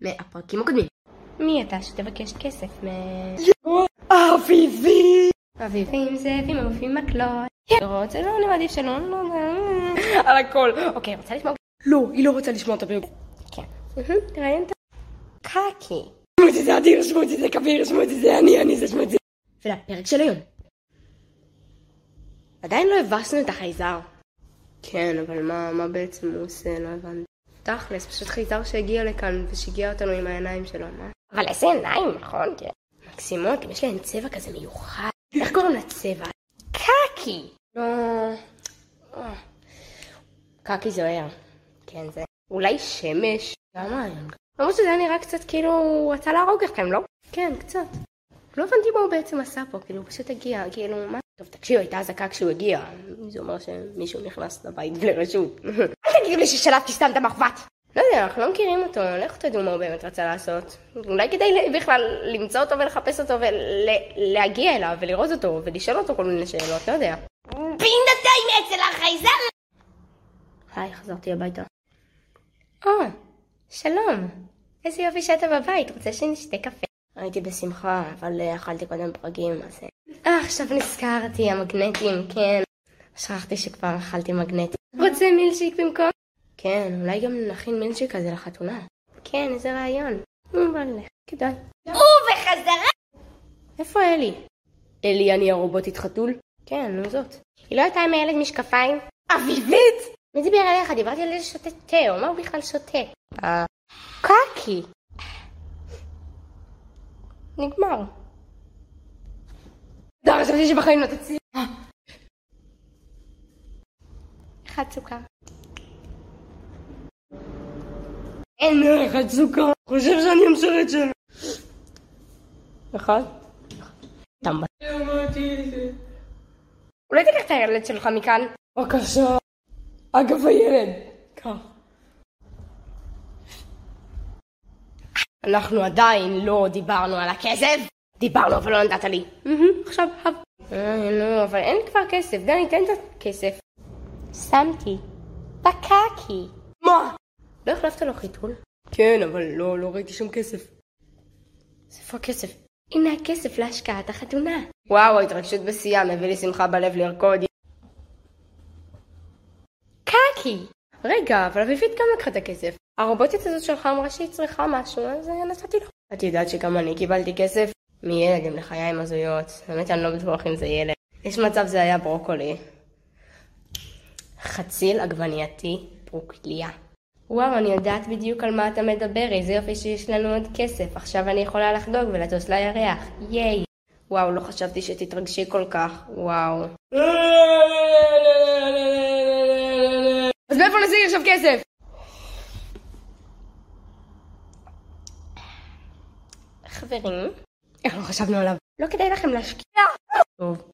מהפרקים הקודמים. מי אתה שתבקש כסף מ... אביבי! אביבים זאבים אביבים מקלות. לא רוצה, לא, אני מעדיף שלא, לא, לא. על הכל. אוקיי, רוצה לשמוע? לא, היא לא רוצה לשמוע את הפרק. כן. תראיין את קקי. שמותי זה אדיר, שמותי זה כביר, שמותי זה אני, אני זה שמותי. ולפרק של היום. עדיין לא הבסנו את החייזר. כן, אבל מה, מה בעצם הוא עושה? לא הבנתי. תכלס, פשוט חייזר שהגיע לכאן ושיגע אותנו עם העיניים שלו, מה? אבל איזה עיניים, נכון? מקסימות, יש להן צבע כזה מיוחד. איך קוראים לצבע? קקי! לא... אה. קקי זוהר. כן, זה... אולי שמש? גם רעיון. למרות שזה היה נראה קצת כאילו הוא רצה להרוג אתכם, לא? כן, קצת. לא הבנתי מה הוא בעצם עשה פה, כאילו הוא פשוט הגיע, כאילו מה? טוב תקשיב, הייתה אזעקה כשהוא הגיע, זה אומר שמישהו נכנס לבית בלי רשות. תגידו לי ששלפתי סתם את המחבת! לא יודע, אנחנו לא מכירים אותו, לך תדעו מה הוא באמת רצה לעשות. אולי כדאי בכלל למצוא אותו ולחפש אותו ולהגיע אליו ולראות אותו ולשאול אותו כל מיני שאלות, לא יודע. בינתיים אצל החייזר! היי, חזרתי הביתה. או, שלום. איזה יופי שאתה בבית, רוצה שנשתה קפה? הייתי בשמחה, אבל אה, אכלתי קודם פרגים, אז... אה, עכשיו נזכרתי, המגנטים, כן. שכחתי שכבר אכלתי מגנטים. רוצה מילשיק במקום? כן, אולי גם נכין מילשיק כזה לחתונה. כן, איזה רעיון. אבל כדאי. ובחזרה! איפה אלי? אלי, אני הרובוטית חתול? כן, נו זאת. היא לא הייתה עם הילד משקפיים? אביבית! מי דיבר עליך? דיברתי על איזה שותה תה, מה הוא בכלל שותה? אה... קקי! נגמר. די, חשבתי שבחיים לא תצליח. אחד סוכר. אין אחד סוכר. חושב שאני המשרת שלו. אחד? טמבל. אולי תיקח את הילד שלך מכאן? בבקשה. אגב הילד. אנחנו עדיין לא דיברנו על הכסף. דיברנו אבל לא נתת לי. עכשיו, הב. אה, נו, אבל אין כבר כסף. דני, תן את הכסף. שמתי. בקקי. מה? לא החלפת לו חיתול? כן, אבל לא, לא ראיתי שם כסף. איפה הכסף? הנה הכסף להשקעת החתונה. וואו, ההתרגשות בשיאה, מביא לי שמחה בלב לרקוד. קקי! רגע, אבל אביבית גם לקחה את הכסף. הרובוטית הזאת שלך אמרה שהיא צריכה משהו, אז אה, נתתי לו. את יודעת שגם אני קיבלתי כסף? מילד עם לחיים הזויות. באמת אני לא בטוח אם זה ילד. יש מצב זה היה ברוקולי. חציל עגבנייתי ברוקליה. וואו, אני יודעת בדיוק על מה אתה מדבר, איזה יופי שיש לנו עוד כסף. עכשיו אני יכולה לחגוג ולטוס לירח. ייי. וואו, לא חשבתי שתתרגשי כל כך. וואו. אז מאיפה נשיג עכשיו כסף? חברים, איך לא חשבנו עליו? לא כדאי לכם להשקיע? טוב.